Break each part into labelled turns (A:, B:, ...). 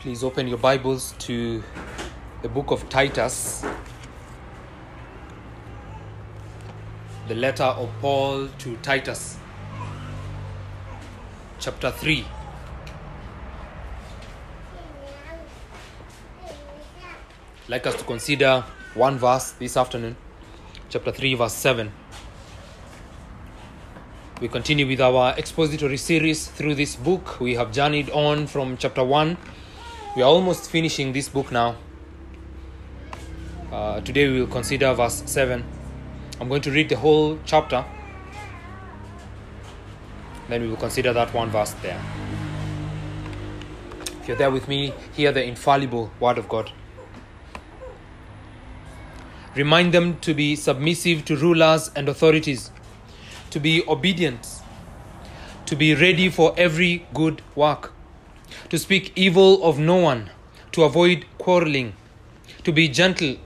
A: Please open your Bibles to the book of Titus, the letter of Paul to Titus, chapter 3. I'd like us to consider one verse this afternoon, chapter 3, verse 7. We continue with our expository series through this book. We have journeyed on from chapter 1. We are almost finishing this book now. Uh, today we will consider verse 7. I'm going to read the whole chapter. Then we will consider that one verse there. If you're there with me, hear the infallible word of God. Remind them to be submissive to rulers and authorities, to be obedient, to be ready for every good work, to speak evil of no one, to avoid quarreling, to be gentle,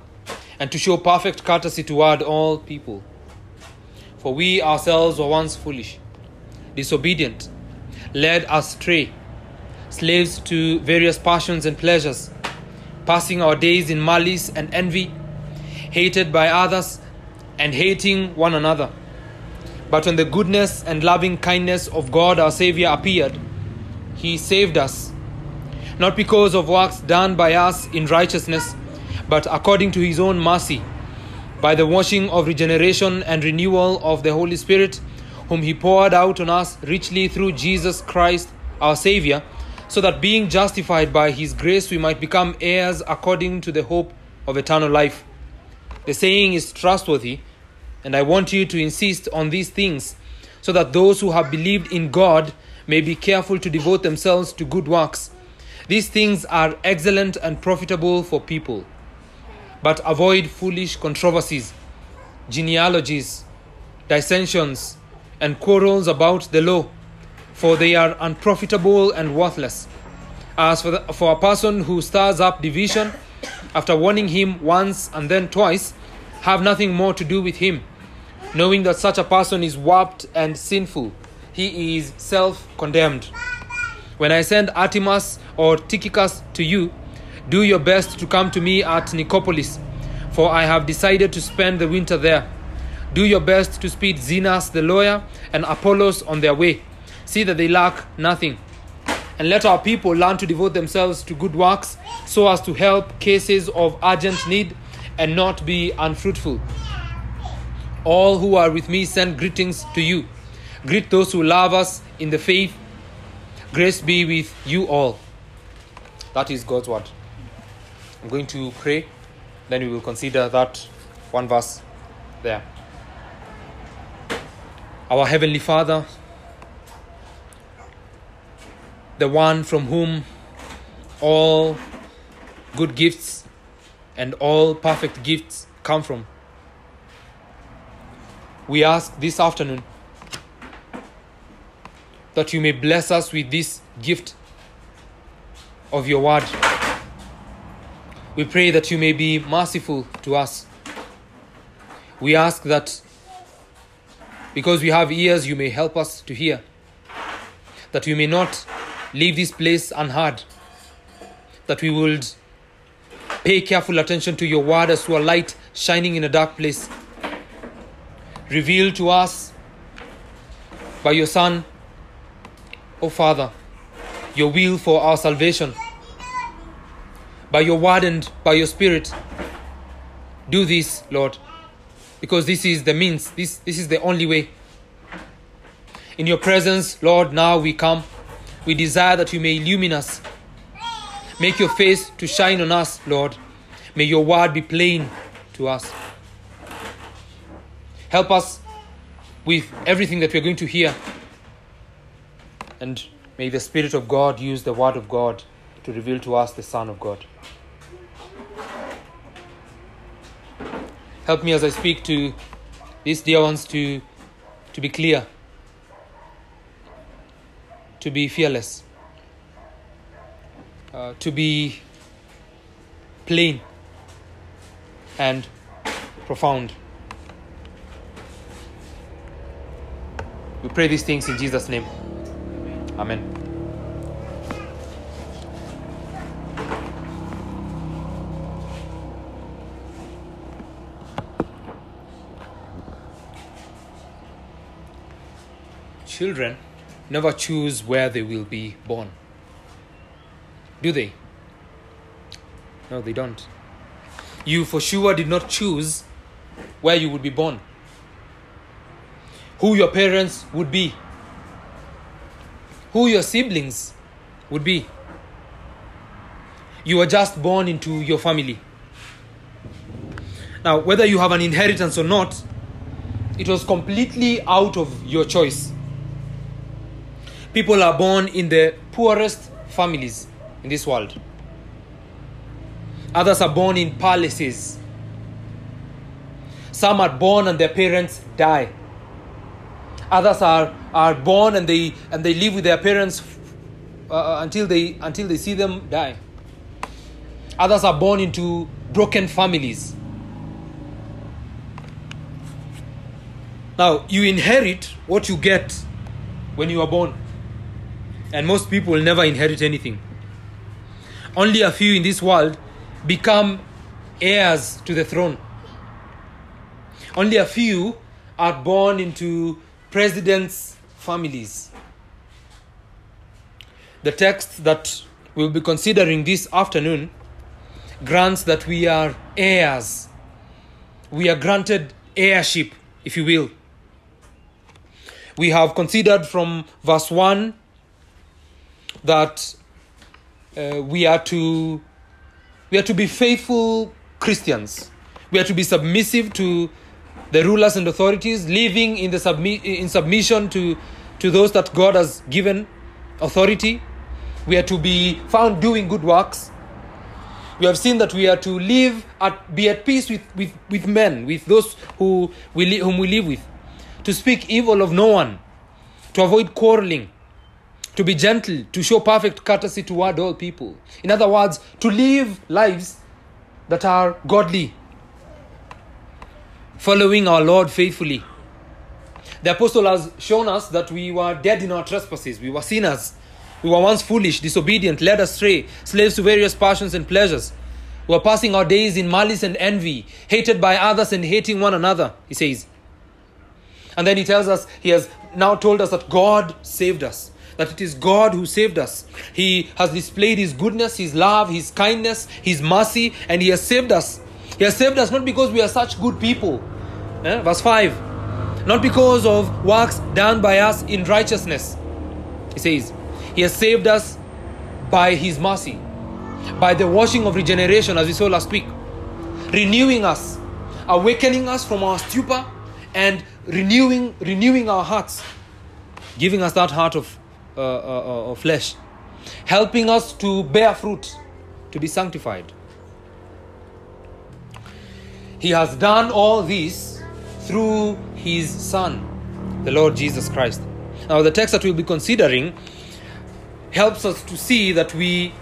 A: and to show perfect courtesy toward all people. For we ourselves were once foolish, disobedient, led astray, slaves to various passions and pleasures, passing our days in malice and envy hated by others, and hating one another. But when the goodness and loving kindness of God our Savior appeared, He saved us, not because of works done by us in righteousness, but according to His own mercy, by the washing of regeneration and renewal of the Holy Spirit, whom He poured out on us richly through Jesus Christ our Savior, so that being justified by His grace we might become heirs according to the hope of eternal life. The saying is trustworthy, and I want you to insist on these things so that those who have believed in God may be careful to devote themselves to good works. These things are excellent and profitable for people. But avoid foolish controversies, genealogies, dissensions, and quarrels about the law, for they are unprofitable and worthless. As for, the, for a person who stirs up division, after warning him once and then twice, have nothing more to do with him, knowing that such a person is warped and sinful. He is self condemned. When I send Artemas or Tychicus to you, do your best to come to me at Nicopolis, for I have decided to spend the winter there. Do your best to speed Zenas the lawyer and Apollos on their way. See that they lack nothing and let our people learn to devote themselves to good works so as to help cases of urgent need and not be unfruitful. All who are with me send greetings to you. Greet those who love us in the faith. Grace be with you all. That is God's word. I'm going to pray, then we will consider that one verse there. Our Heavenly Father, the one from whom all good gifts and all perfect gifts come from. We ask this afternoon that you may bless us with this gift of your word. We pray that you may be merciful to us. We ask that because we have ears, you may help us to hear, that we may not leave this place unheard. That we would pay careful attention to your word as to a light shining in a dark place. Reveal to us by your Son, O Father, your will for our salvation. By your word and by your Spirit, do this, Lord, because this is the means, this, this is the only way. In your presence, Lord, now we come we desire that you may illumine us. Make your face to shine on us, Lord. May your word be plain to us. Help us with everything that we're going to hear. And may the Spirit of God use the word of God to reveal to us the Son of God. Help me as I speak to these dear ones to, to be clear to be fearless, uh, to be plain and profound. We pray these things in Jesus' name. Amen. Children never choose where they will be born. Do they? No, they don't. You for sure did not choose where you would be born, who your parents would be, who your siblings would be. You were just born into your family. Now, whether you have an inheritance or not, it was completely out of your choice. People are born in the poorest families in this world. Others are born in palaces. Some are born and their parents die. Others are, are born and they and they live with their parents uh, until they until they see them die. Others are born into broken families. Now, you inherit what you get when you are born. And most people will never inherit anything. Only a few in this world become heirs to the throne. Only a few are born into presidents' families. The text that we'll be considering this afternoon grants that we are heirs. We are granted heirship, if you will. We have considered from verse 1 that uh, we are to we are to be faithful Christians. We are to be submissive to the rulers and authorities, living in the submi- in submission to to those that God has given authority. We are to be found doing good works. We have seen that we are to live at be at peace with, with, with men, with those who we li- whom we live with, to speak evil of no one, to avoid quarreling, to be gentle, to show perfect courtesy toward all people. In other words, to live lives that are godly, following our Lord faithfully. The apostle has shown us that we were dead in our trespasses, we were sinners. We were once foolish, disobedient, led astray, slaves to various passions and pleasures. We were passing our days in malice and envy, hated by others and hating one another, he says. And then he tells us, he has now told us that God saved us that it is God who saved us. He has displayed His goodness, His love, His kindness, His mercy, and He has saved us. He has saved us not because we are such good people. Eh? Verse 5 Not because of works done by us in righteousness. He says, He has saved us by His mercy, by the washing of regeneration, as we saw last week, renewing us, awakening us from our stupor, and renewing renewing our hearts, giving us that heart of uh, uh, uh, flesh, helping us to bear fruit, to be sanctified. He has done all this through His Son, the Lord Jesus Christ. Now, the text that we'll be considering helps us to see that we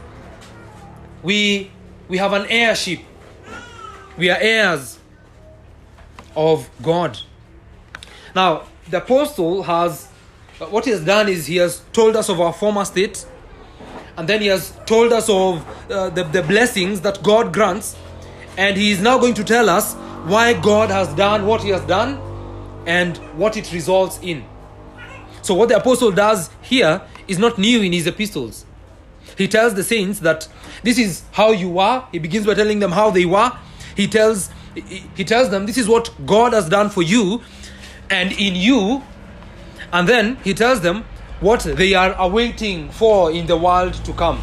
A: we we have an heirship. We are heirs of God. Now, the apostle has but what he has done is he has told us of our former state, and then he has told us of uh, the, the blessings that God grants, and he is now going to tell us why God has done what he has done and what it results in. So, what the apostle does here is not new in his epistles. He tells the saints that this is how you are. He begins by telling them how they were. He tells he tells them this is what God has done for you, and in you and then he tells them what they are awaiting for in the world to come.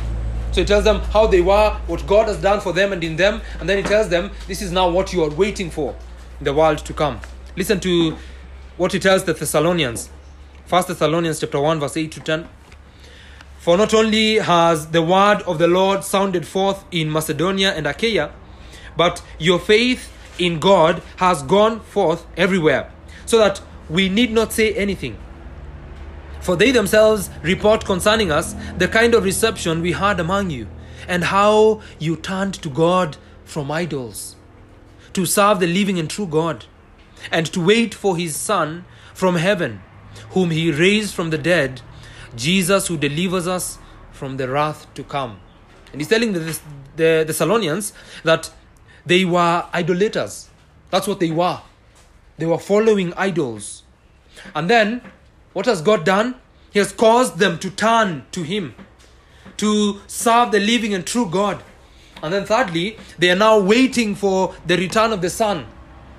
A: So he tells them how they were, what God has done for them and in them, and then he tells them this is now what you are waiting for in the world to come. Listen to what he tells the Thessalonians. 1 Thessalonians chapter 1 verse 8 to 10. For not only has the word of the Lord sounded forth in Macedonia and Achaia, but your faith in God has gone forth everywhere, so that we need not say anything. For they themselves report concerning us the kind of reception we had among you, and how you turned to God from idols, to serve the living and true God, and to wait for his Son from heaven, whom he raised from the dead, Jesus who delivers us from the wrath to come. And he's telling the, the Thessalonians that they were idolaters. That's what they were. They were following idols. And then what has God done? He has caused them to turn to Him, to serve the living and true God. And then, thirdly, they are now waiting for the return of the Son,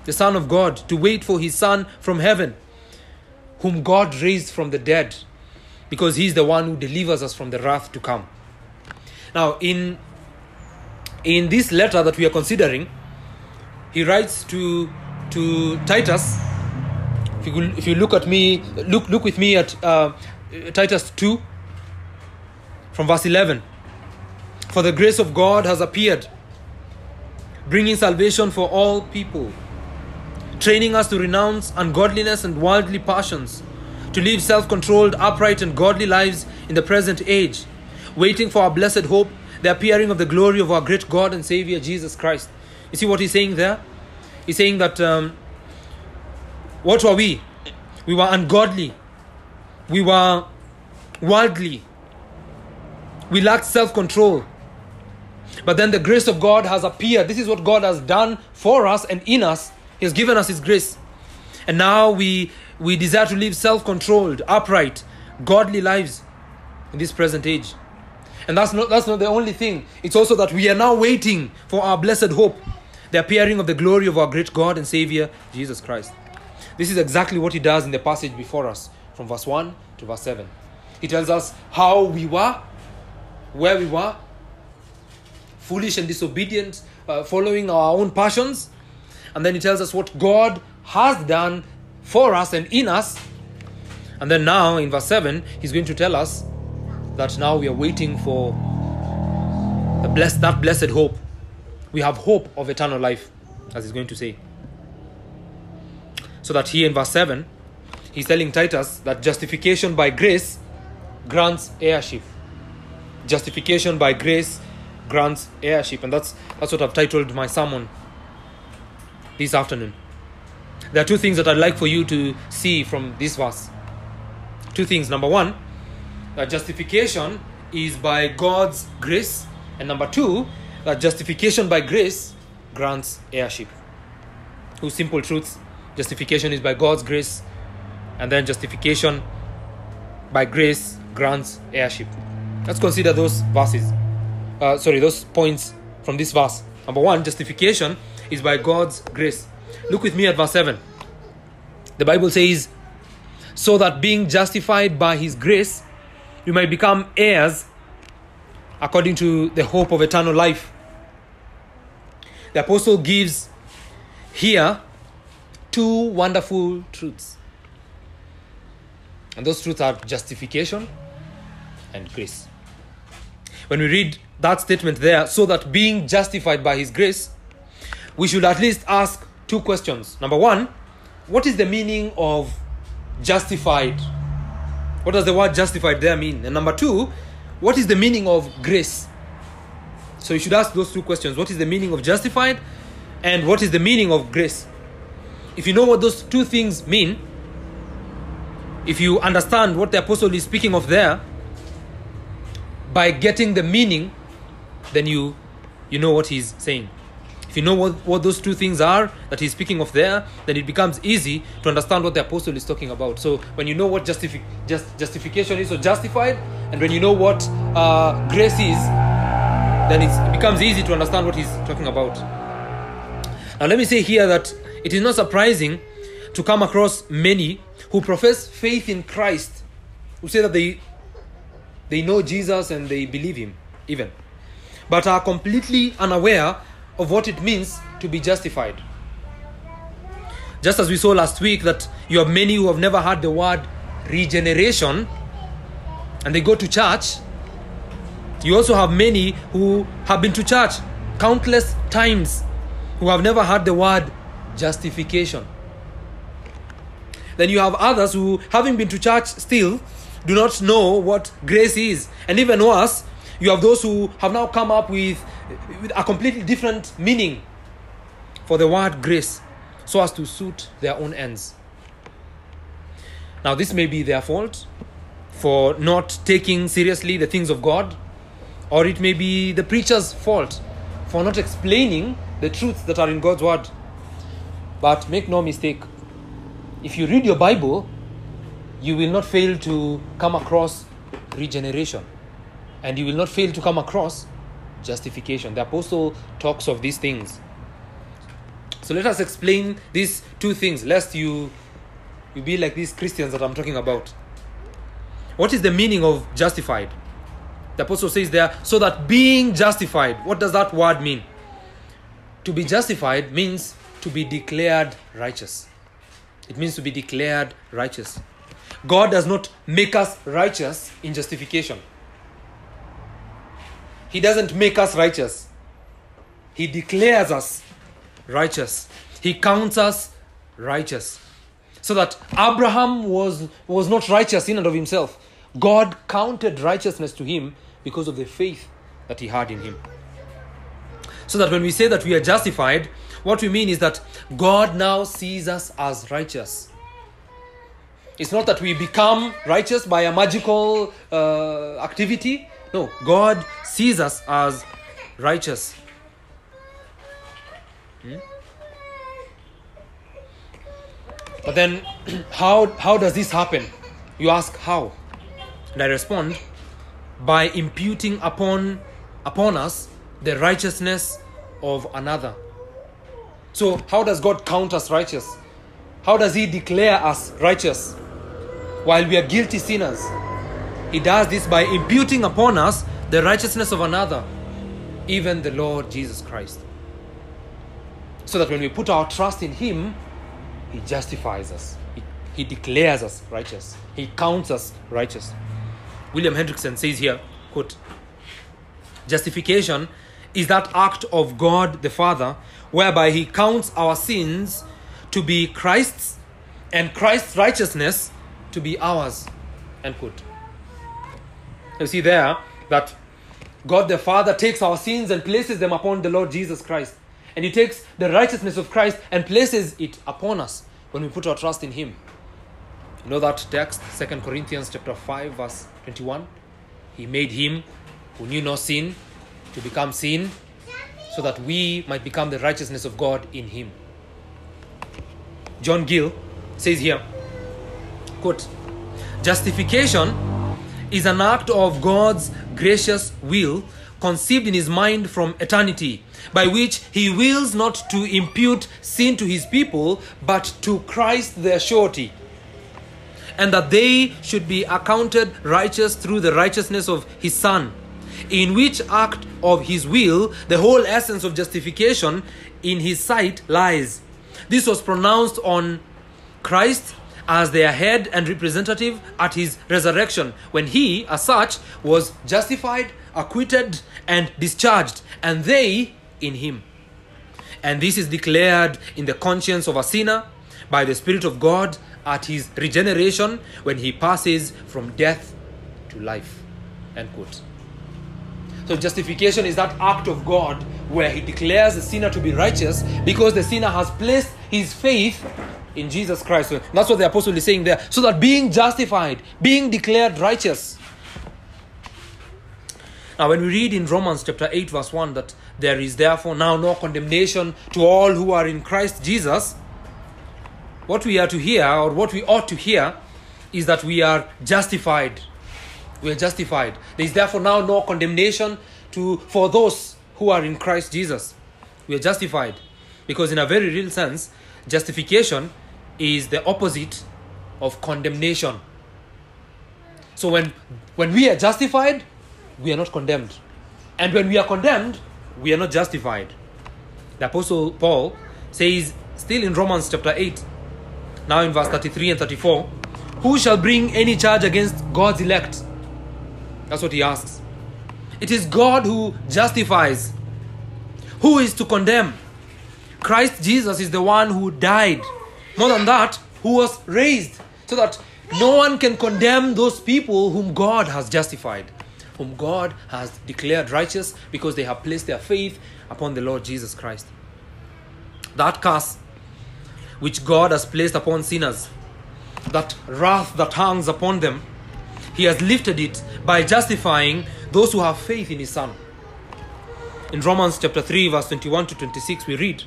A: the Son of God, to wait for His Son from heaven, whom God raised from the dead, because He is the one who delivers us from the wrath to come. Now, in in this letter that we are considering, he writes to to Titus. If you, if you look at me, look look with me at uh, Titus two, from verse eleven. For the grace of God has appeared, bringing salvation for all people, training us to renounce ungodliness and worldly passions, to live self controlled, upright, and godly lives in the present age, waiting for our blessed hope, the appearing of the glory of our great God and Savior Jesus Christ. You see what he's saying there? He's saying that um, what were we? We were ungodly, we were worldly, we lacked self control. But then the grace of God has appeared. This is what God has done for us and in us. He has given us His grace. And now we, we desire to live self controlled, upright, godly lives in this present age. And that's not, that's not the only thing. It's also that we are now waiting for our blessed hope, the appearing of the glory of our great God and Savior, Jesus Christ. This is exactly what he does in the passage before us, from verse 1 to verse 7. He tells us how we were, where we were, foolish and disobedient, uh, following our own passions. And then he tells us what God has done for us and in us. And then now in verse 7, he's going to tell us that now we are waiting for the blessed, that blessed hope. We have hope of eternal life, as he's going to say. So that he in verse 7, he's telling Titus that justification by grace grants heirship. Justification by grace grants heirship. And that's, that's what I've titled my sermon this afternoon. There are two things that I'd like for you to see from this verse. Two things. Number one, that justification is by God's grace. And number two, that justification by grace grants heirship. Two simple truths. Justification is by God's grace, and then justification by grace grants heirship. Let's consider those verses. Uh, sorry, those points from this verse. Number one, justification is by God's grace. Look with me at verse 7. The Bible says, So that being justified by his grace, you might become heirs according to the hope of eternal life. The apostle gives here two wonderful truths. And those truths are justification and grace. When we read that statement there, so that being justified by his grace, we should at least ask two questions. Number one, what is the meaning of justified? What does the word justified there mean? And number two, what is the meaning of grace? So you should ask those two questions. What is the meaning of justified? And what is the meaning of grace? If you know what those two things mean, if you understand what the apostle is speaking of there, by getting the meaning, then you you know what he's saying. If you know what, what those two things are that he's speaking of there, then it becomes easy to understand what the apostle is talking about. So when you know what justifi- just, justification is, or justified, and when you know what uh, grace is, then it becomes easy to understand what he's talking about. Now, let me say here that it is not surprising to come across many who profess faith in Christ, who say that they they know Jesus and they believe him, even, but are completely unaware of what it means to be justified. Just as we saw last week that you have many who have never heard the word regeneration and they go to church, you also have many who have been to church countless times who have never heard the word justification. Then you have others who, having been to church still, do not know what grace is. And even worse, you have those who have now come up with, with a completely different meaning for the word grace so as to suit their own ends. Now, this may be their fault for not taking seriously the things of God, or it may be the preacher's fault for not explaining the truths that are in God's word. But make no mistake, if you read your Bible, you will not fail to come across regeneration and you will not fail to come across justification. The apostle talks of these things. So let us explain these two things, lest you you be like these Christians that I'm talking about. What is the meaning of justified? The apostle says there, so that being justified, what does that word mean? To be justified means to be declared righteous. It means to be declared righteous. God does not make us righteous in justification. He doesn't make us righteous. He declares us righteous. He counts us righteous. So that Abraham was, was not righteous in and of himself. God counted righteousness to him because of the faith that he had in him. So that when we say that we are justified, what we mean is that God now sees us as righteous. It's not that we become righteous by a magical uh, activity. No, God sees us as righteous. Hmm? But then, how, how does this happen? You ask how? And I respond by imputing upon, upon us the righteousness of another. So, how does God count us righteous? How does He declare us righteous while we are guilty sinners? He does this by imputing upon us the righteousness of another, even the Lord Jesus Christ. So that when we put our trust in Him, He justifies us, He, declares us righteous, He counts us righteous. William Hendriksen says here, quote, Justification is that act of God the Father whereby He counts our sins to be Christ's and Christ's righteousness to be ours. End quote. You see there that God the Father takes our sins and places them upon the Lord Jesus Christ. And He takes the righteousness of Christ and places it upon us when we put our trust in Him. You know that text, 2 Corinthians chapter 5, verse 21? He made him who knew no sin to become sin so that we might become the righteousness of God in him. John Gill says here, quote, Justification is an act of God's gracious will conceived in his mind from eternity, by which he wills not to impute sin to his people, but to Christ their surety, and that they should be accounted righteous through the righteousness of his Son in which act of his will the whole essence of justification in his sight lies. This was pronounced on Christ as their head and representative at his resurrection, when he, as such, was justified, acquitted, and discharged, and they in him. And this is declared in the conscience of a sinner by the Spirit of God at his regeneration when he passes from death to life. End quote. So justification is that act of God where he declares the sinner to be righteous because the sinner has placed his faith in Jesus Christ. So that's what the apostle is saying there. So that being justified, being declared righteous. Now, when we read in Romans chapter 8, verse 1, that there is therefore now no condemnation to all who are in Christ Jesus, what we are to hear, or what we ought to hear, is that we are justified we are justified. There is therefore now no condemnation to for those who are in Christ Jesus. We are justified. Because in a very real sense, justification is the opposite of condemnation. So when when we are justified, we are not condemned. And when we are condemned, we are not justified. The apostle Paul says still in Romans chapter 8, now in verse 33 and 34, who shall bring any charge against God's elect? That's what he asks. It is God who justifies. Who is to condemn? Christ Jesus is the one who died. More than that, who was raised. So that no one can condemn those people whom God has justified, whom God has declared righteous because they have placed their faith upon the Lord Jesus Christ. That curse which God has placed upon sinners, that wrath that hangs upon them, he has lifted it by justifying those who have faith in his Son. In Romans chapter 3, verse 21 to 26, we read,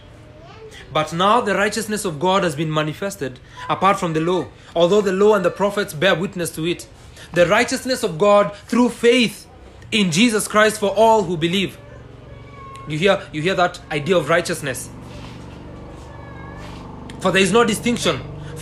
A: But now the righteousness of God has been manifested apart from the law, although the law and the prophets bear witness to it. The righteousness of God through faith in Jesus Christ for all who believe. You hear, you hear that idea of righteousness. For there is no distinction,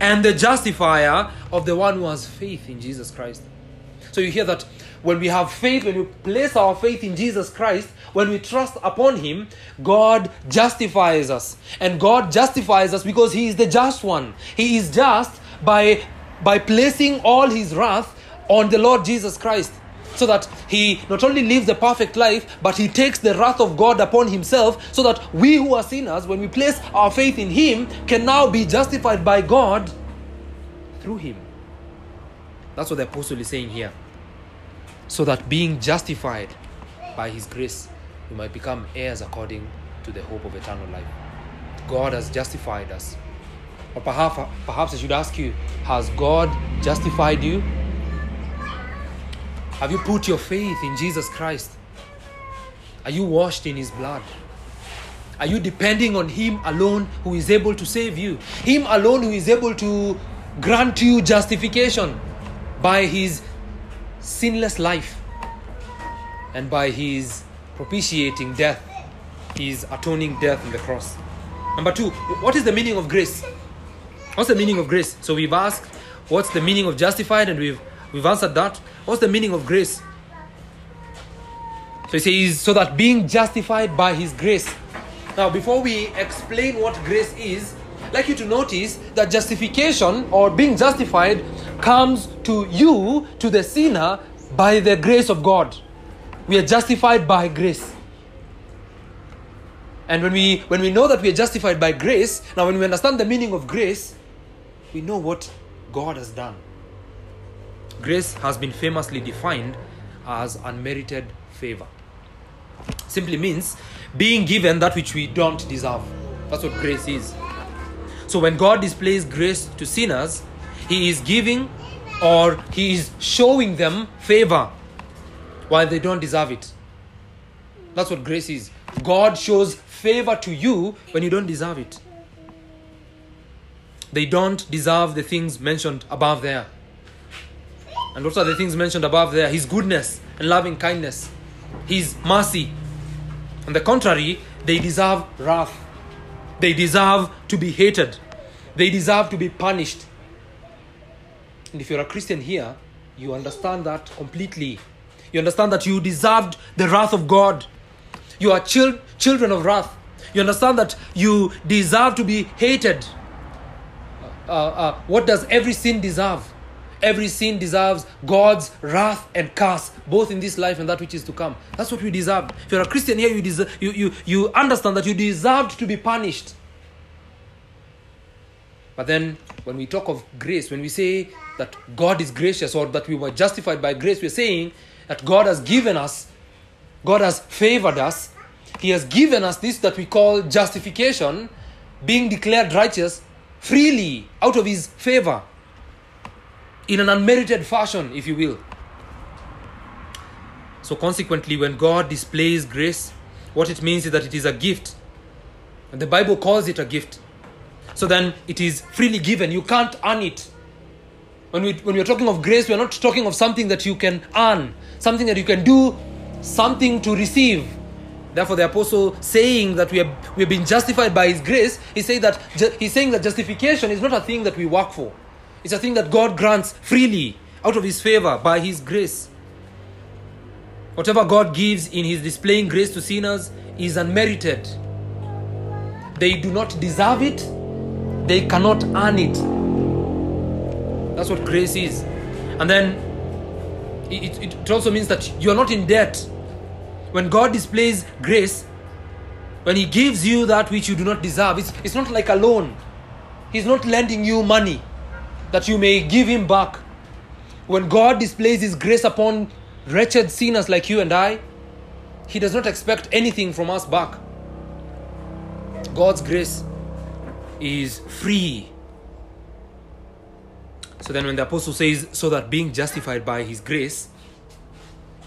A: and the justifier of the one who has faith in Jesus Christ. So you hear that when we have faith, when we place our faith in Jesus Christ, when we trust upon Him, God justifies us. And God justifies us because He is the just one. He is just by by placing all his wrath on the Lord Jesus Christ. So that he not only lives a perfect life, but he takes the wrath of God upon himself, so that we who are sinners, when we place our faith in him, can now be justified by God through him. That's what the apostle is saying here. So that being justified by his grace, we might become heirs according to the hope of eternal life. God has justified us or perhaps, perhaps I should ask you, has God justified you? Have you put your faith in Jesus Christ? Are you washed in His blood? Are you depending on Him alone who is able to save you? Him alone who is able to grant you justification by His sinless life and by His propitiating death, His atoning death on the cross. Number two, what is the meaning of grace? What's the meaning of grace? So we've asked, what's the meaning of justified, and we've we've answered that. What's the meaning of grace? So he says, so that being justified by his grace. Now, before we explain what grace is, I'd like you to notice that justification or being justified comes to you, to the sinner, by the grace of God. We are justified by grace. And when we when we know that we are justified by grace, now when we understand the meaning of grace, we know what God has done. Grace has been famously defined as unmerited favor. Simply means being given that which we don't deserve. That's what grace is. So when God displays grace to sinners, He is giving or He is showing them favor while they don't deserve it. That's what grace is. God shows favor to you when you don't deserve it. They don't deserve the things mentioned above there. And what are the things mentioned above there? His goodness and loving kindness, His mercy. On the contrary, they deserve wrath. They deserve to be hated. They deserve to be punished. And if you're a Christian here, you understand that completely. You understand that you deserved the wrath of God. You are chil- children of wrath. You understand that you deserve to be hated uh, uh, what does every sin deserve? Every sin deserves God's wrath and curse, both in this life and that which is to come. That's what we deserve. If you're a Christian here, you, deserve, you, you, you understand that you deserved to be punished. But then, when we talk of grace, when we say that God is gracious or that we were justified by grace, we're saying that God has given us, God has favored us, He has given us this that we call justification, being declared righteous freely out of his favor in an unmerited fashion, if you will. So, consequently, when God displays grace, what it means is that it is a gift. And the Bible calls it a gift. So then it is freely given. You can't earn it. When, we, when we're talking of grace, we're not talking of something that you can earn, something that you can do, something to receive. Therefore, the apostle saying that we have we have been justified by his grace, he say that he's saying that justification is not a thing that we work for. It's a thing that God grants freely out of his favor by his grace. Whatever God gives in his displaying grace to sinners is unmerited. They do not deserve it, they cannot earn it. That's what grace is. And then it, it, it also means that you are not in debt when God displays grace, when He gives you that which you do not deserve, it's, it's not like a loan. He's not lending you money. That you may give him back. When God displays his grace upon wretched sinners like you and I, he does not expect anything from us back. God's grace is free. So then, when the apostle says, so that being justified by his grace,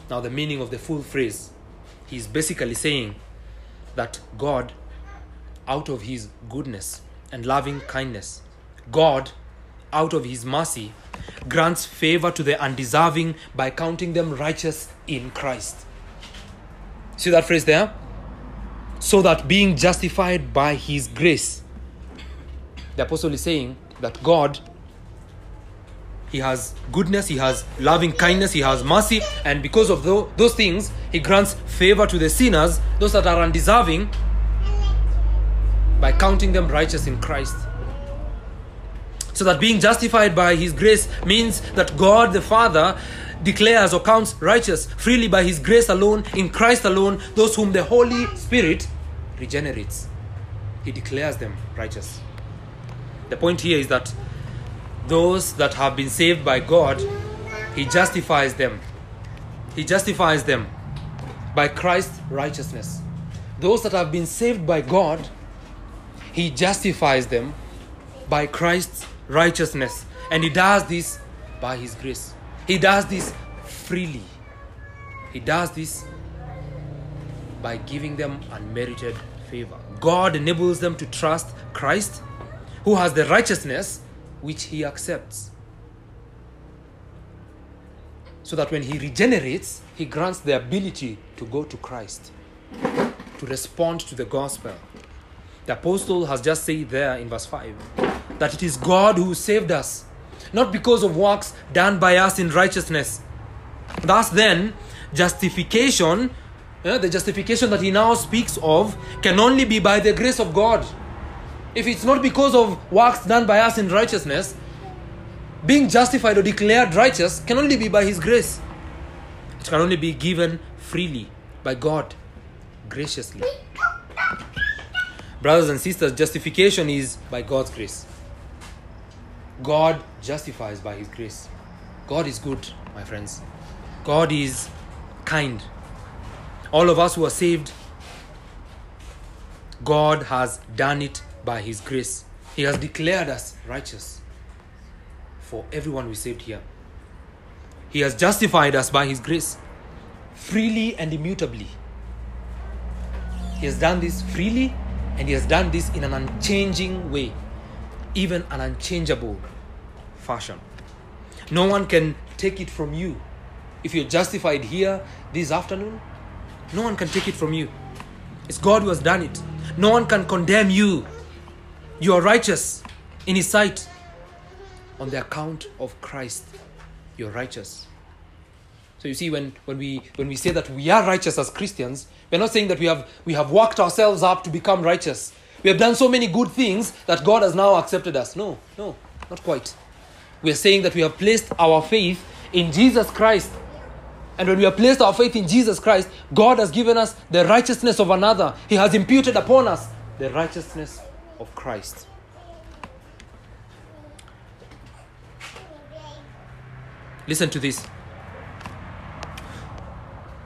A: now the meaning of the full phrase, he's basically saying that God, out of his goodness and loving kindness, God, out of his mercy, grants favor to the undeserving by counting them righteous in Christ. See that phrase there? So that being justified by his grace, the apostle is saying that God he has goodness, he has loving kindness, he has mercy, and because of those things, he grants favor to the sinners, those that are undeserving, by counting them righteous in Christ. So that being justified by his grace means that God the Father declares or counts righteous freely by his grace alone, in Christ alone, those whom the Holy Spirit regenerates. He declares them righteous. The point here is that those that have been saved by God, He justifies them. He justifies them by Christ's righteousness. Those that have been saved by God, He justifies them by Christ's righteousness. And He does this by His grace. He does this freely. He does this by giving them unmerited favor. God enables them to trust Christ, who has the righteousness which he accepts. So that when he regenerates, he grants the ability to go to Christ, to respond to the gospel. The apostle has just said there in verse 5 that it is God who saved us, not because of works done by us in righteousness. Thus, then, justification, eh, the justification that he now speaks of, can only be by the grace of God if it's not because of works done by us in righteousness, being justified or declared righteous can only be by His grace. It can only be given freely by God, graciously. Brothers and sisters, justification is by God's grace. God justifies by His grace. God is good, my friends. God is kind. All of us who are saved, God has done it by His grace. He has declared us righteous for everyone we saved here. He has justified us by His grace freely and immutably. He has done this freely and He has done this in an unchanging way, even an unchangeable fashion. No one can take it from you. If you're justified here this afternoon, no one can take it from you. It's God who has done it. No one can condemn you you are righteous in His sight. On the account of Christ, you're righteous. So you see, when, when, we, when we say that we are righteous as Christians, we're not saying that we have, we have worked ourselves up to become righteous. We have done so many good things that God has now accepted us. No, no, not quite. We are saying that we have placed our faith in Jesus Christ. And when we have placed our faith in Jesus Christ, God has given us the righteousness of another. He has imputed upon us the righteousness of Christ. Listen to this.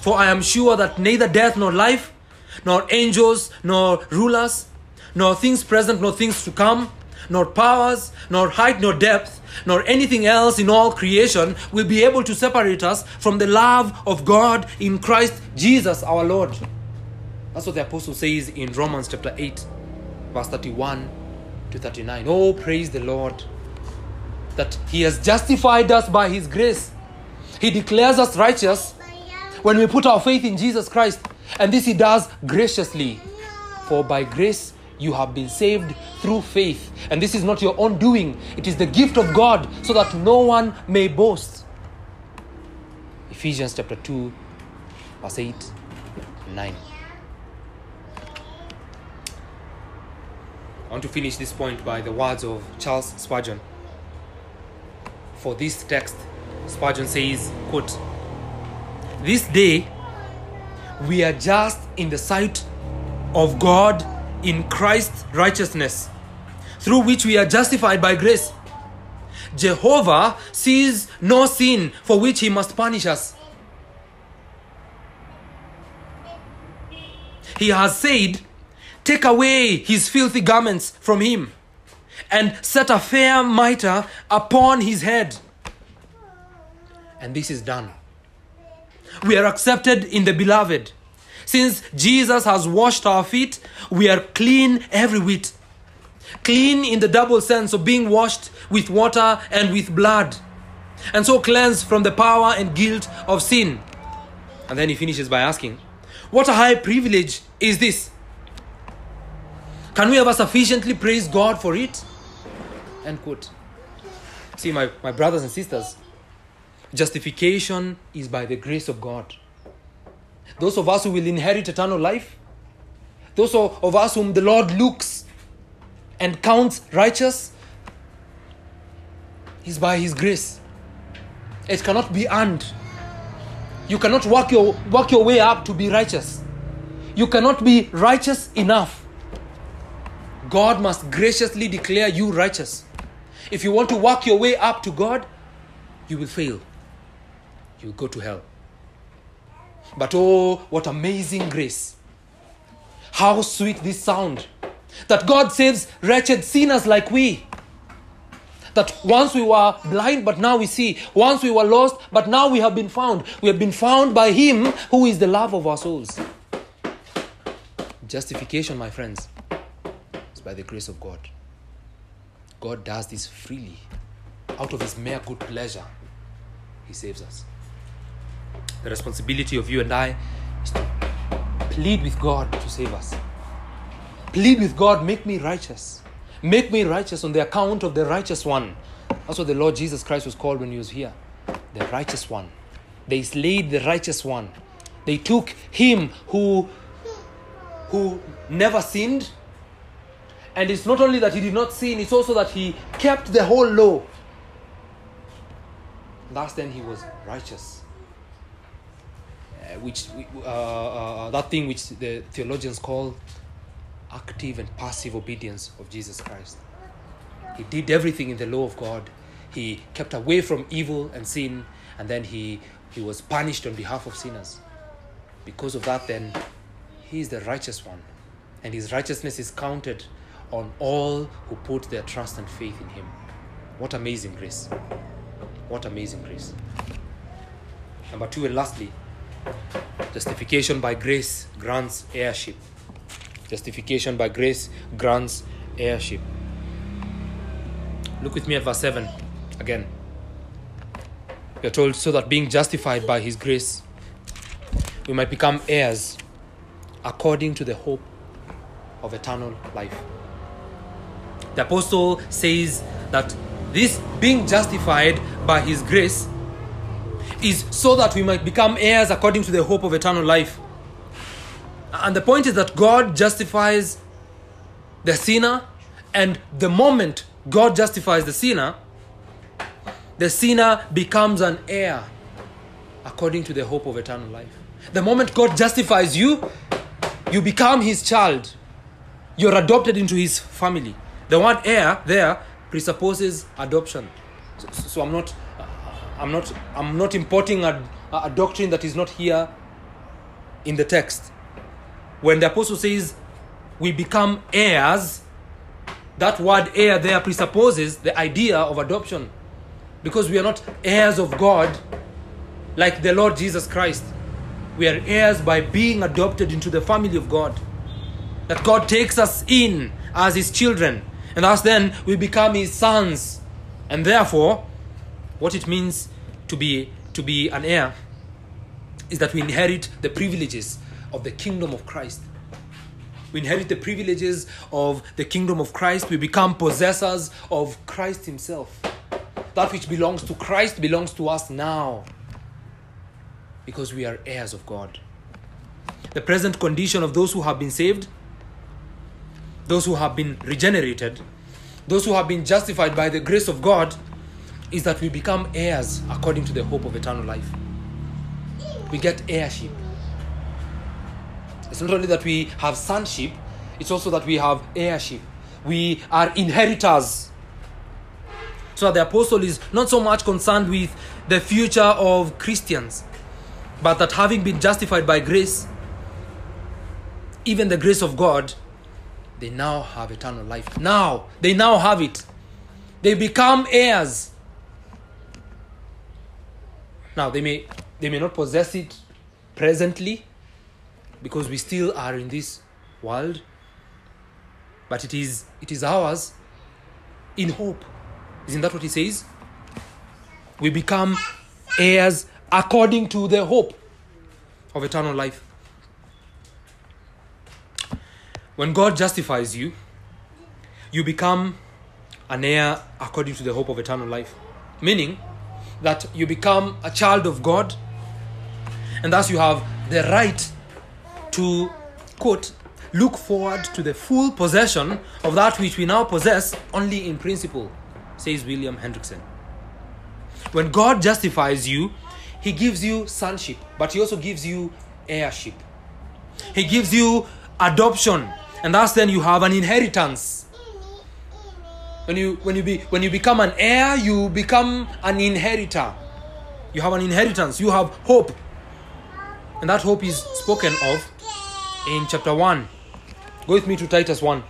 A: For I am sure that neither death nor life, nor angels, nor rulers, nor things present, nor things to come, nor powers, nor height, nor depth, nor anything else in all creation will be able to separate us from the love of God in Christ Jesus our Lord. That's what the apostle says in Romans chapter 8, verse 31 to 39. Oh, praise the Lord that He has justified us by His grace. He declares us righteous when we put our faith in Jesus Christ. And this He does graciously. For by grace you have been saved through faith. And this is not your own doing, it is the gift of God, so that no one may boast. Ephesians chapter 2, verse 8 and 9. I want to finish this point by the words of Charles Spurgeon. For this text, Spurgeon says, quote, This day we are just in the sight of God in Christ's righteousness, through which we are justified by grace. Jehovah sees no sin for which he must punish us. He has said, Take away his filthy garments from him, and set a fair mitre upon his head. And this is done. We are accepted in the beloved. Since Jesus has washed our feet, we are clean every whit. Clean in the double sense of being washed with water and with blood, and so cleansed from the power and guilt of sin. And then he finishes by asking, What a high privilege is this? Can we ever sufficiently praise God for it? End quote. See, my, my brothers and sisters, justification is by the grace of God. Those of us who will inherit eternal life, those of us whom the Lord looks and counts righteous, is by His grace. It cannot be earned. You cannot work your, work your way up to be righteous. You cannot be righteous enough. God must graciously declare you righteous. If you want to work your way up to God, you will fail. You go to hell. But oh, what amazing grace! How sweet this sound that God saves wretched sinners like we. That once we were blind, but now we see. Once we were lost, but now we have been found. We have been found by Him who is the love of our souls. Justification, my friends, is by the grace of God. God does this freely. Out of His mere good pleasure, He saves us. The responsibility of you and I is to plead with God to save us. Plead with God, make me righteous. Make me righteous on the account of the righteous one. That's what the Lord Jesus Christ was called when he was here. The righteous one. They slayed the righteous one. They took him who who never sinned. And it's not only that he did not sin, it's also that he kept the whole law. Thus then he was righteous. Uh, which uh, uh, that thing which the theologians call active and passive obedience of Jesus Christ. He did everything in the law of God. He kept away from evil and sin, and then he, he was punished on behalf of sinners. Because of that, then, he is the righteous one, and his righteousness is counted on all who put their trust and faith in him. What amazing grace! What amazing grace. Number two, and lastly, justification by grace grants heirship. Justification by grace grants heirship. Look with me at verse 7 again. We are told so that being justified by his grace, we might become heirs according to the hope of eternal life. The apostle says that this being justified by his grace is so that we might become heirs according to the hope of eternal life. And the point is that God justifies the sinner, and the moment God justifies the sinner, the sinner becomes an heir according to the hope of eternal life. The moment God justifies you, you become his child. You're adopted into his family. The word heir there presupposes adoption. So, so I'm not I'm not I'm not importing a, a doctrine that is not here in the text. When the apostle says we become heirs, that word heir there presupposes the idea of adoption because we are not heirs of God like the Lord Jesus Christ. We are heirs by being adopted into the family of God. That God takes us in as His children, and thus then we become His sons. And therefore, what it means to be to be an heir is that we inherit the privileges of the kingdom of Christ. We inherit the privileges of the kingdom of Christ. We become possessors of Christ Himself. That which belongs to Christ belongs to us now because we are heirs of God. The present condition of those who have been saved, those who have been regenerated, those who have been justified by the grace of God, is that we become heirs according to the hope of eternal life. We get heirship. It's not only that we have sonship, it's also that we have heirship. We are inheritors. So the apostle is not so much concerned with the future of Christians, but that having been justified by grace, even the grace of God, they now have eternal life. Now, they now have it. They become heirs. Now, they may they may not possess it presently because we still are in this world, but it is it is ours in hope. Isn't that what he says? We become heirs according to the hope of eternal life. When God justifies you, you become an heir according to the hope of eternal life. Meaning that you become a child of God, and thus you have the right to, quote, look forward to the full possession of that which we now possess only in principle, says William Hendriksen. When God justifies you, He gives you sonship, but He also gives you heirship. He gives you adoption, and thus then you have an inheritance. When you when you be when you become an heir, you become an inheritor. You have an inheritance. You have hope, and that hope is spoken of in chapter one. Go with me to Titus one.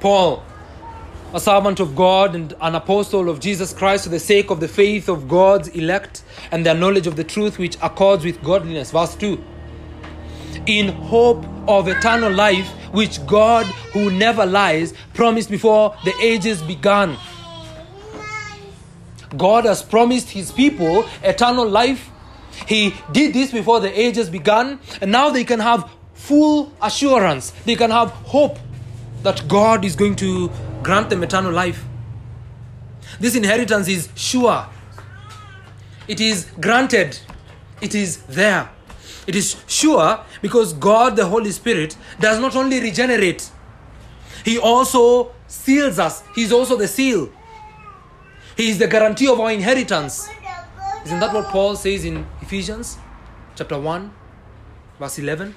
A: Paul, a servant of God and an apostle of Jesus Christ for the sake of the faith of God's elect and their knowledge of the truth which accords with godliness. Verse 2. In hope of eternal life, which God, who never lies, promised before the ages began. God has promised his people eternal life. He did this before the ages began, and now they can have full assurance. They can have hope that God is going to grant them eternal life. This inheritance is sure, it is granted, it is there. It is sure because God, the Holy Spirit, does not only regenerate, He also seals us. He's also the seal. He is the guarantee of our inheritance. Isn't that what Paul says in Ephesians chapter 1, verse 11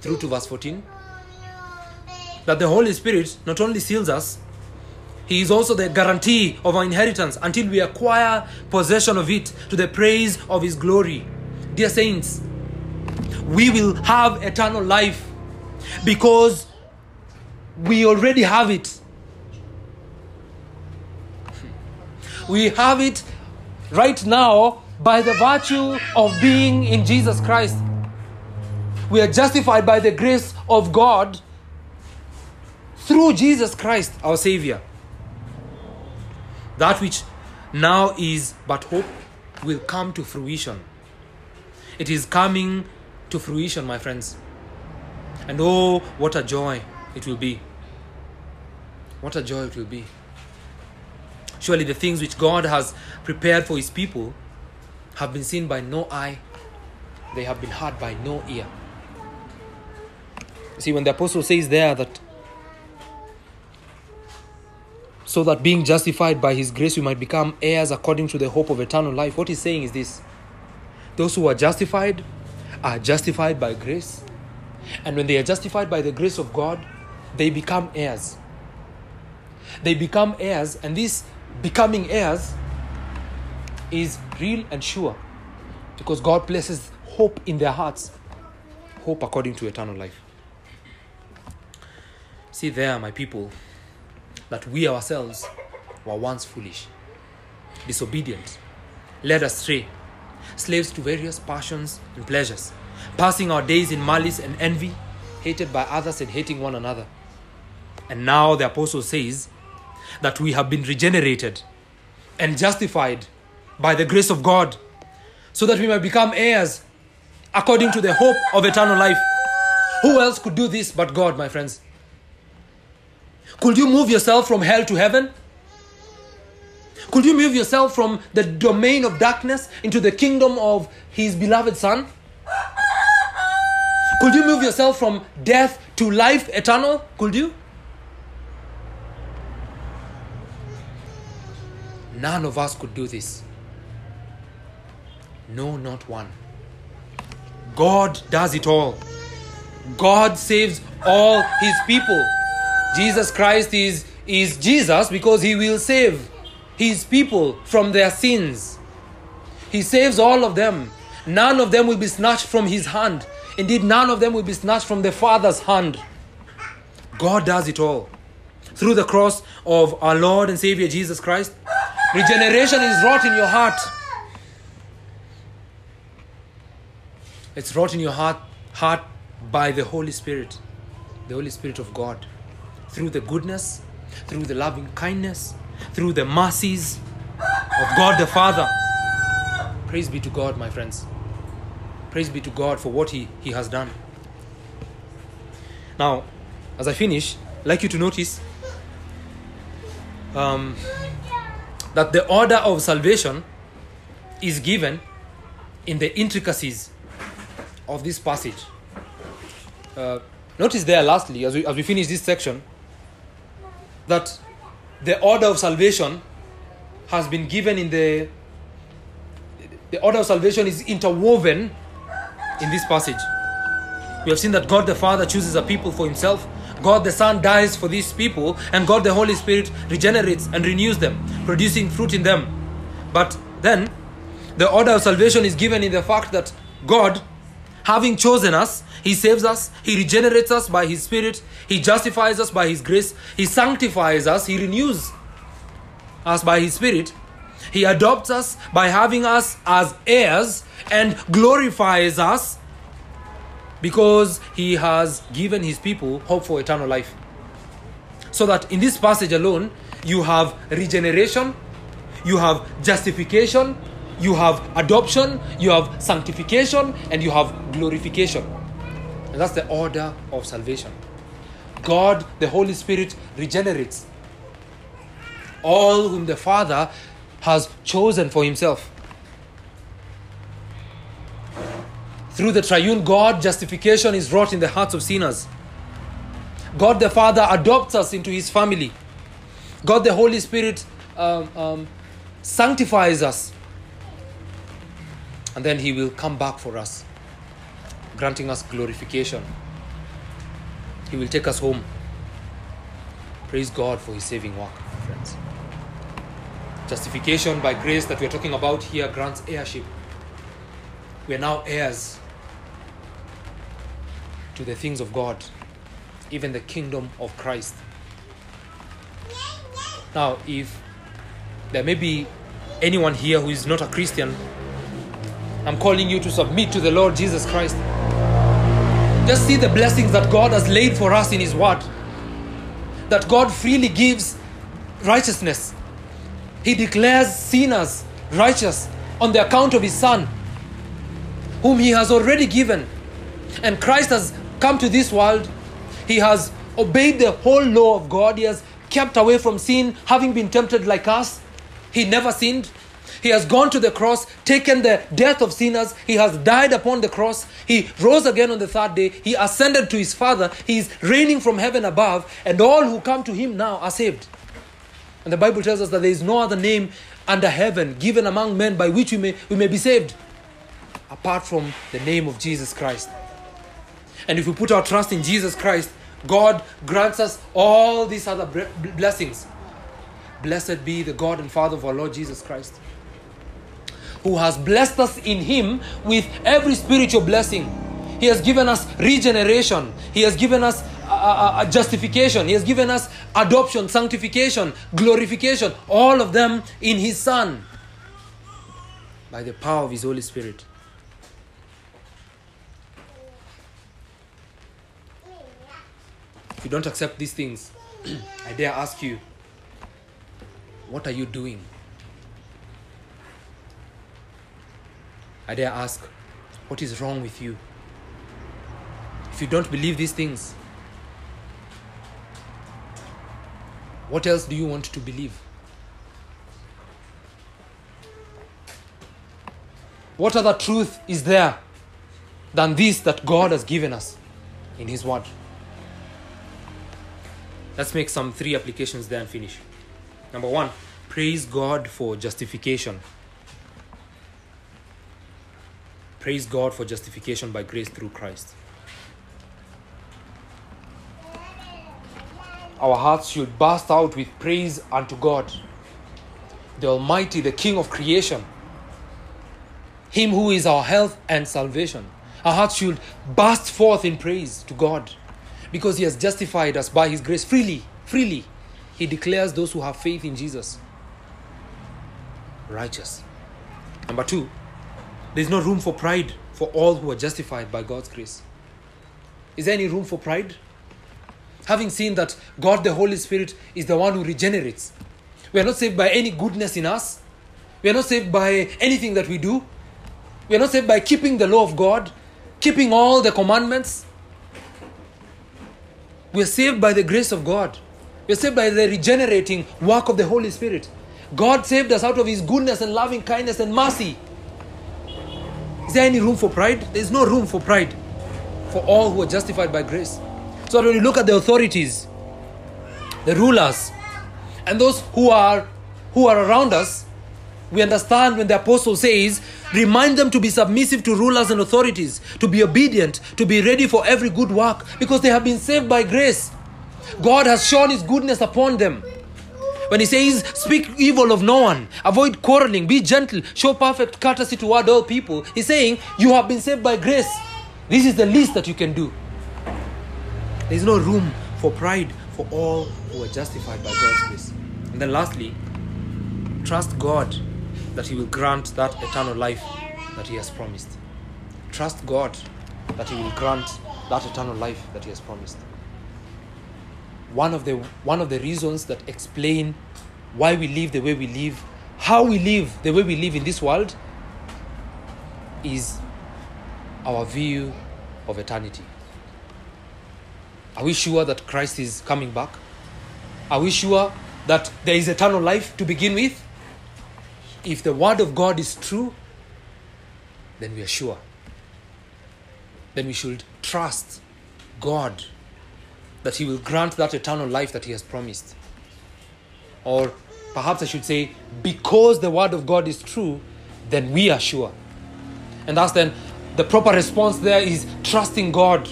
A: through to verse 14? That the Holy Spirit not only seals us, He is also the guarantee of our inheritance until we acquire possession of it to the praise of His glory. Dear saints, we will have eternal life because we already have it. We have it right now by the virtue of being in Jesus Christ. We are justified by the grace of God through Jesus Christ, our Savior. That which now is but hope will come to fruition. It is coming to fruition, my friends. And oh, what a joy it will be. What a joy it will be. Surely the things which God has prepared for His people have been seen by no eye, they have been heard by no ear. See, when the apostle says there that so that being justified by his grace we might become heirs according to the hope of eternal life, what he's saying is this those who are justified are justified by grace. And when they are justified by the grace of God, they become heirs. They become heirs, and this becoming heirs is real and sure because God places hope in their hearts. Hope according to eternal life. See there, my people, that we ourselves were once foolish, disobedient, led astray, slaves to various passions and pleasures, passing our days in malice and envy, hated by others and hating one another. And now the apostle says that we have been regenerated and justified by the grace of God so that we may become heirs according to the hope of eternal life. Who else could do this but God, my friends? Could you move yourself from hell to heaven? Could you move yourself from the domain of darkness into the kingdom of His beloved Son? Could you move yourself from death to life eternal? Could you? None of us could do this. No, not one. God does it all. God saves all his people. Jesus Christ is, is Jesus because he will save his people from their sins. He saves all of them. None of them will be snatched from his hand. Indeed, none of them will be snatched from the Father's hand. God does it all. Through the cross of our Lord and Savior Jesus Christ, regeneration is wrought in your heart. It's wrought in your heart, heart by the Holy Spirit, the Holy Spirit of God, through the goodness, through the loving kindness, through the mercies of God the Father. Praise be to God, my friends. Praise be to God for what He, he has done. Now, as I finish, I'd like you to notice um, that the order of salvation is given in the intricacies of this passage. Uh, notice there, lastly, as we, as we finish this section, that the order of salvation has been given in the the order of salvation is interwoven in this passage. We have seen that God the Father chooses a people for himself, God the Son dies for these people, and God the Holy Spirit regenerates and renews them, producing fruit in them. But then, the order of salvation is given in the fact that God, having chosen us, He saves us, He regenerates us by His Spirit, He justifies us by His grace, He sanctifies us, He renews us by His Spirit. He adopts us by having us as heirs and glorifies us because he has given his people hope for eternal life. So that in this passage alone, you have regeneration, you have justification, you have adoption, you have sanctification, and you have glorification. And that's the order of salvation. God, the Holy Spirit, regenerates all whom the Father has chosen for himself. Through the triune God, justification is wrought in the hearts of sinners. God the Father adopts us into his family. God the Holy Spirit um, um, sanctifies us. And then he will come back for us, granting us glorification. He will take us home. Praise God for his saving work, friends. Justification by grace that we are talking about here grants heirship. We are now heirs to the things of God, even the kingdom of Christ. Now, if there may be anyone here who is not a Christian, I'm calling you to submit to the Lord Jesus Christ. Just see the blessings that God has laid for us in His Word. That God freely gives righteousness. He declares sinners righteous on the account of His Son, whom He has already given. And Christ has come to this world. He has obeyed the whole law of God. He has kept away from sin, having been tempted like us. He never sinned. He has gone to the cross, taken the death of sinners. He has died upon the cross. He rose again on the third day. He ascended to his Father. He is reigning from heaven above, and all who come to him now are saved. And the Bible tells us that there is no other name under heaven given among men by which we may, we may be saved apart from the name of Jesus Christ. And if we put our trust in Jesus Christ, God grants us all these other blessings. Blessed be the God and Father of our Lord Jesus Christ, who has blessed us in Him with every spiritual blessing. He has given us regeneration. He has given us uh, uh, justification. He has given us adoption, sanctification, glorification, all of them in His Son by the power of His Holy Spirit. If you don't accept these things, I dare ask you, what are you doing? I dare ask, what is wrong with you? If you don't believe these things, what else do you want to believe? What other truth is there than this that God has given us in His Word? Let's make some three applications there and finish. Number one, praise God for justification. Praise God for justification by grace through Christ. Our hearts should burst out with praise unto God, the Almighty, the King of creation, Him who is our health and salvation. Our hearts should burst forth in praise to God because He has justified us by His grace freely. Freely. He declares those who have faith in Jesus righteous. Number two, there's no room for pride for all who are justified by God's grace. Is there any room for pride? Having seen that God the Holy Spirit is the one who regenerates, we are not saved by any goodness in us, we are not saved by anything that we do, we are not saved by keeping the law of God, keeping all the commandments. We are saved by the grace of God. We are saved by the regenerating work of the Holy Spirit. God saved us out of His goodness and loving kindness and mercy. Is there any room for pride? There is no room for pride for all who are justified by grace. So when you look at the authorities, the rulers, and those who are who are around us, we understand when the apostle says, remind them to be submissive to rulers and authorities, to be obedient, to be ready for every good work, because they have been saved by grace. God has shown his goodness upon them. When he says, Speak evil of no one, avoid quarreling, be gentle, show perfect courtesy toward all people, he's saying, You have been saved by grace. This is the least that you can do. There is no room for pride for all who are justified by God's grace. And then lastly, trust God that He will grant that eternal life that He has promised. Trust God that He will grant that eternal life that He has promised one of the one of the reasons that explain why we live the way we live, how we live the way we live in this world is our view of eternity. Are we sure that Christ is coming back? Are we sure that there is eternal life to begin with? If the word of God is true, then we are sure. Then we should trust God that He will grant that eternal life that He has promised. Or perhaps I should say, because the Word of God is true, then we are sure. And that's then the proper response there is trusting God.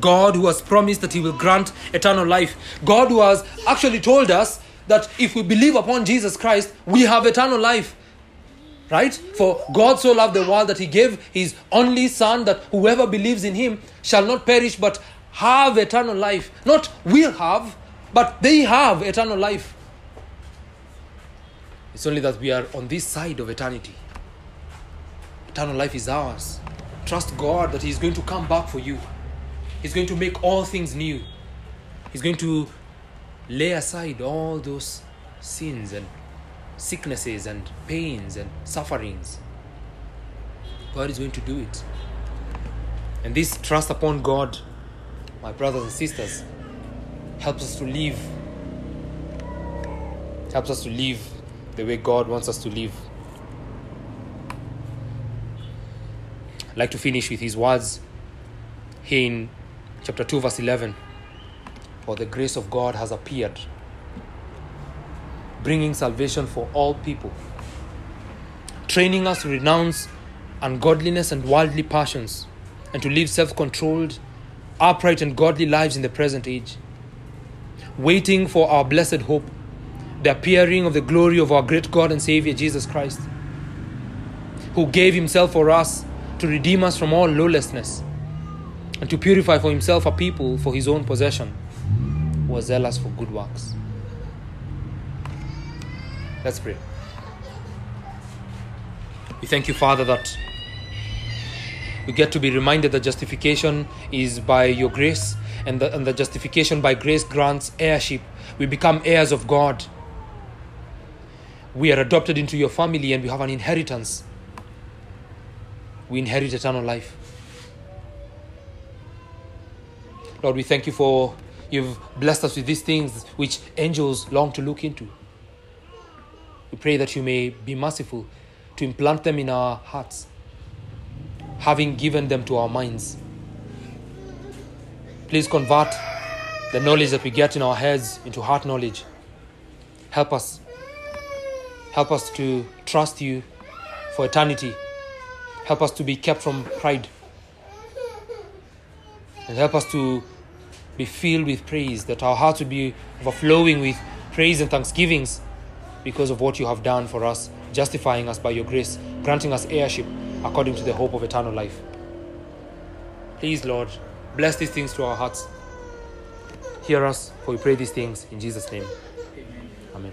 A: God who has promised that He will grant eternal life. God who has actually told us that if we believe upon Jesus Christ, we have eternal life. Right? For God so loved the world that He gave His only Son, that whoever believes in Him shall not perish but have eternal life. Not will have, but they have eternal life. It's only that we are on this side of eternity. Eternal life is ours. Trust God that He is going to come back for you. He's going to make all things new. He's going to lay aside all those sins and sicknesses and pains and sufferings. God is going to do it. And this trust upon God my brothers and sisters, helps us to live. Helps us to live the way God wants us to live. I'd like to finish with his words here in chapter 2, verse 11. For the grace of God has appeared, bringing salvation for all people, training us to renounce ungodliness and worldly passions, and to live self controlled upright and godly lives in the present age, waiting for our blessed hope, the appearing of the glory of our great God and Savior Jesus Christ, who gave himself for us to redeem us from all lawlessness and to purify for himself a people for his own possession who are zealous for good works. Let's pray. We thank you, Father, that we get to be reminded that justification is by your grace, and the, and the justification by grace grants heirship. We become heirs of God. We are adopted into your family and we have an inheritance. We inherit eternal life. Lord, we thank you for you've blessed us with these things which angels long to look into. We pray that you may be merciful to implant them in our hearts, having given them to our minds. Please convert the knowledge that we get in our heads into heart knowledge. Help us. Help us to trust you for eternity. Help us to be kept from pride. And help us to be filled with praise, that our hearts would be overflowing with praise and thanksgivings because of what you have done for us, justifying us by your grace, granting us heirship according to the hope of eternal life. Please, Lord, bless these things to our hearts. Hear us, for we pray these things in Jesus' name. Amen.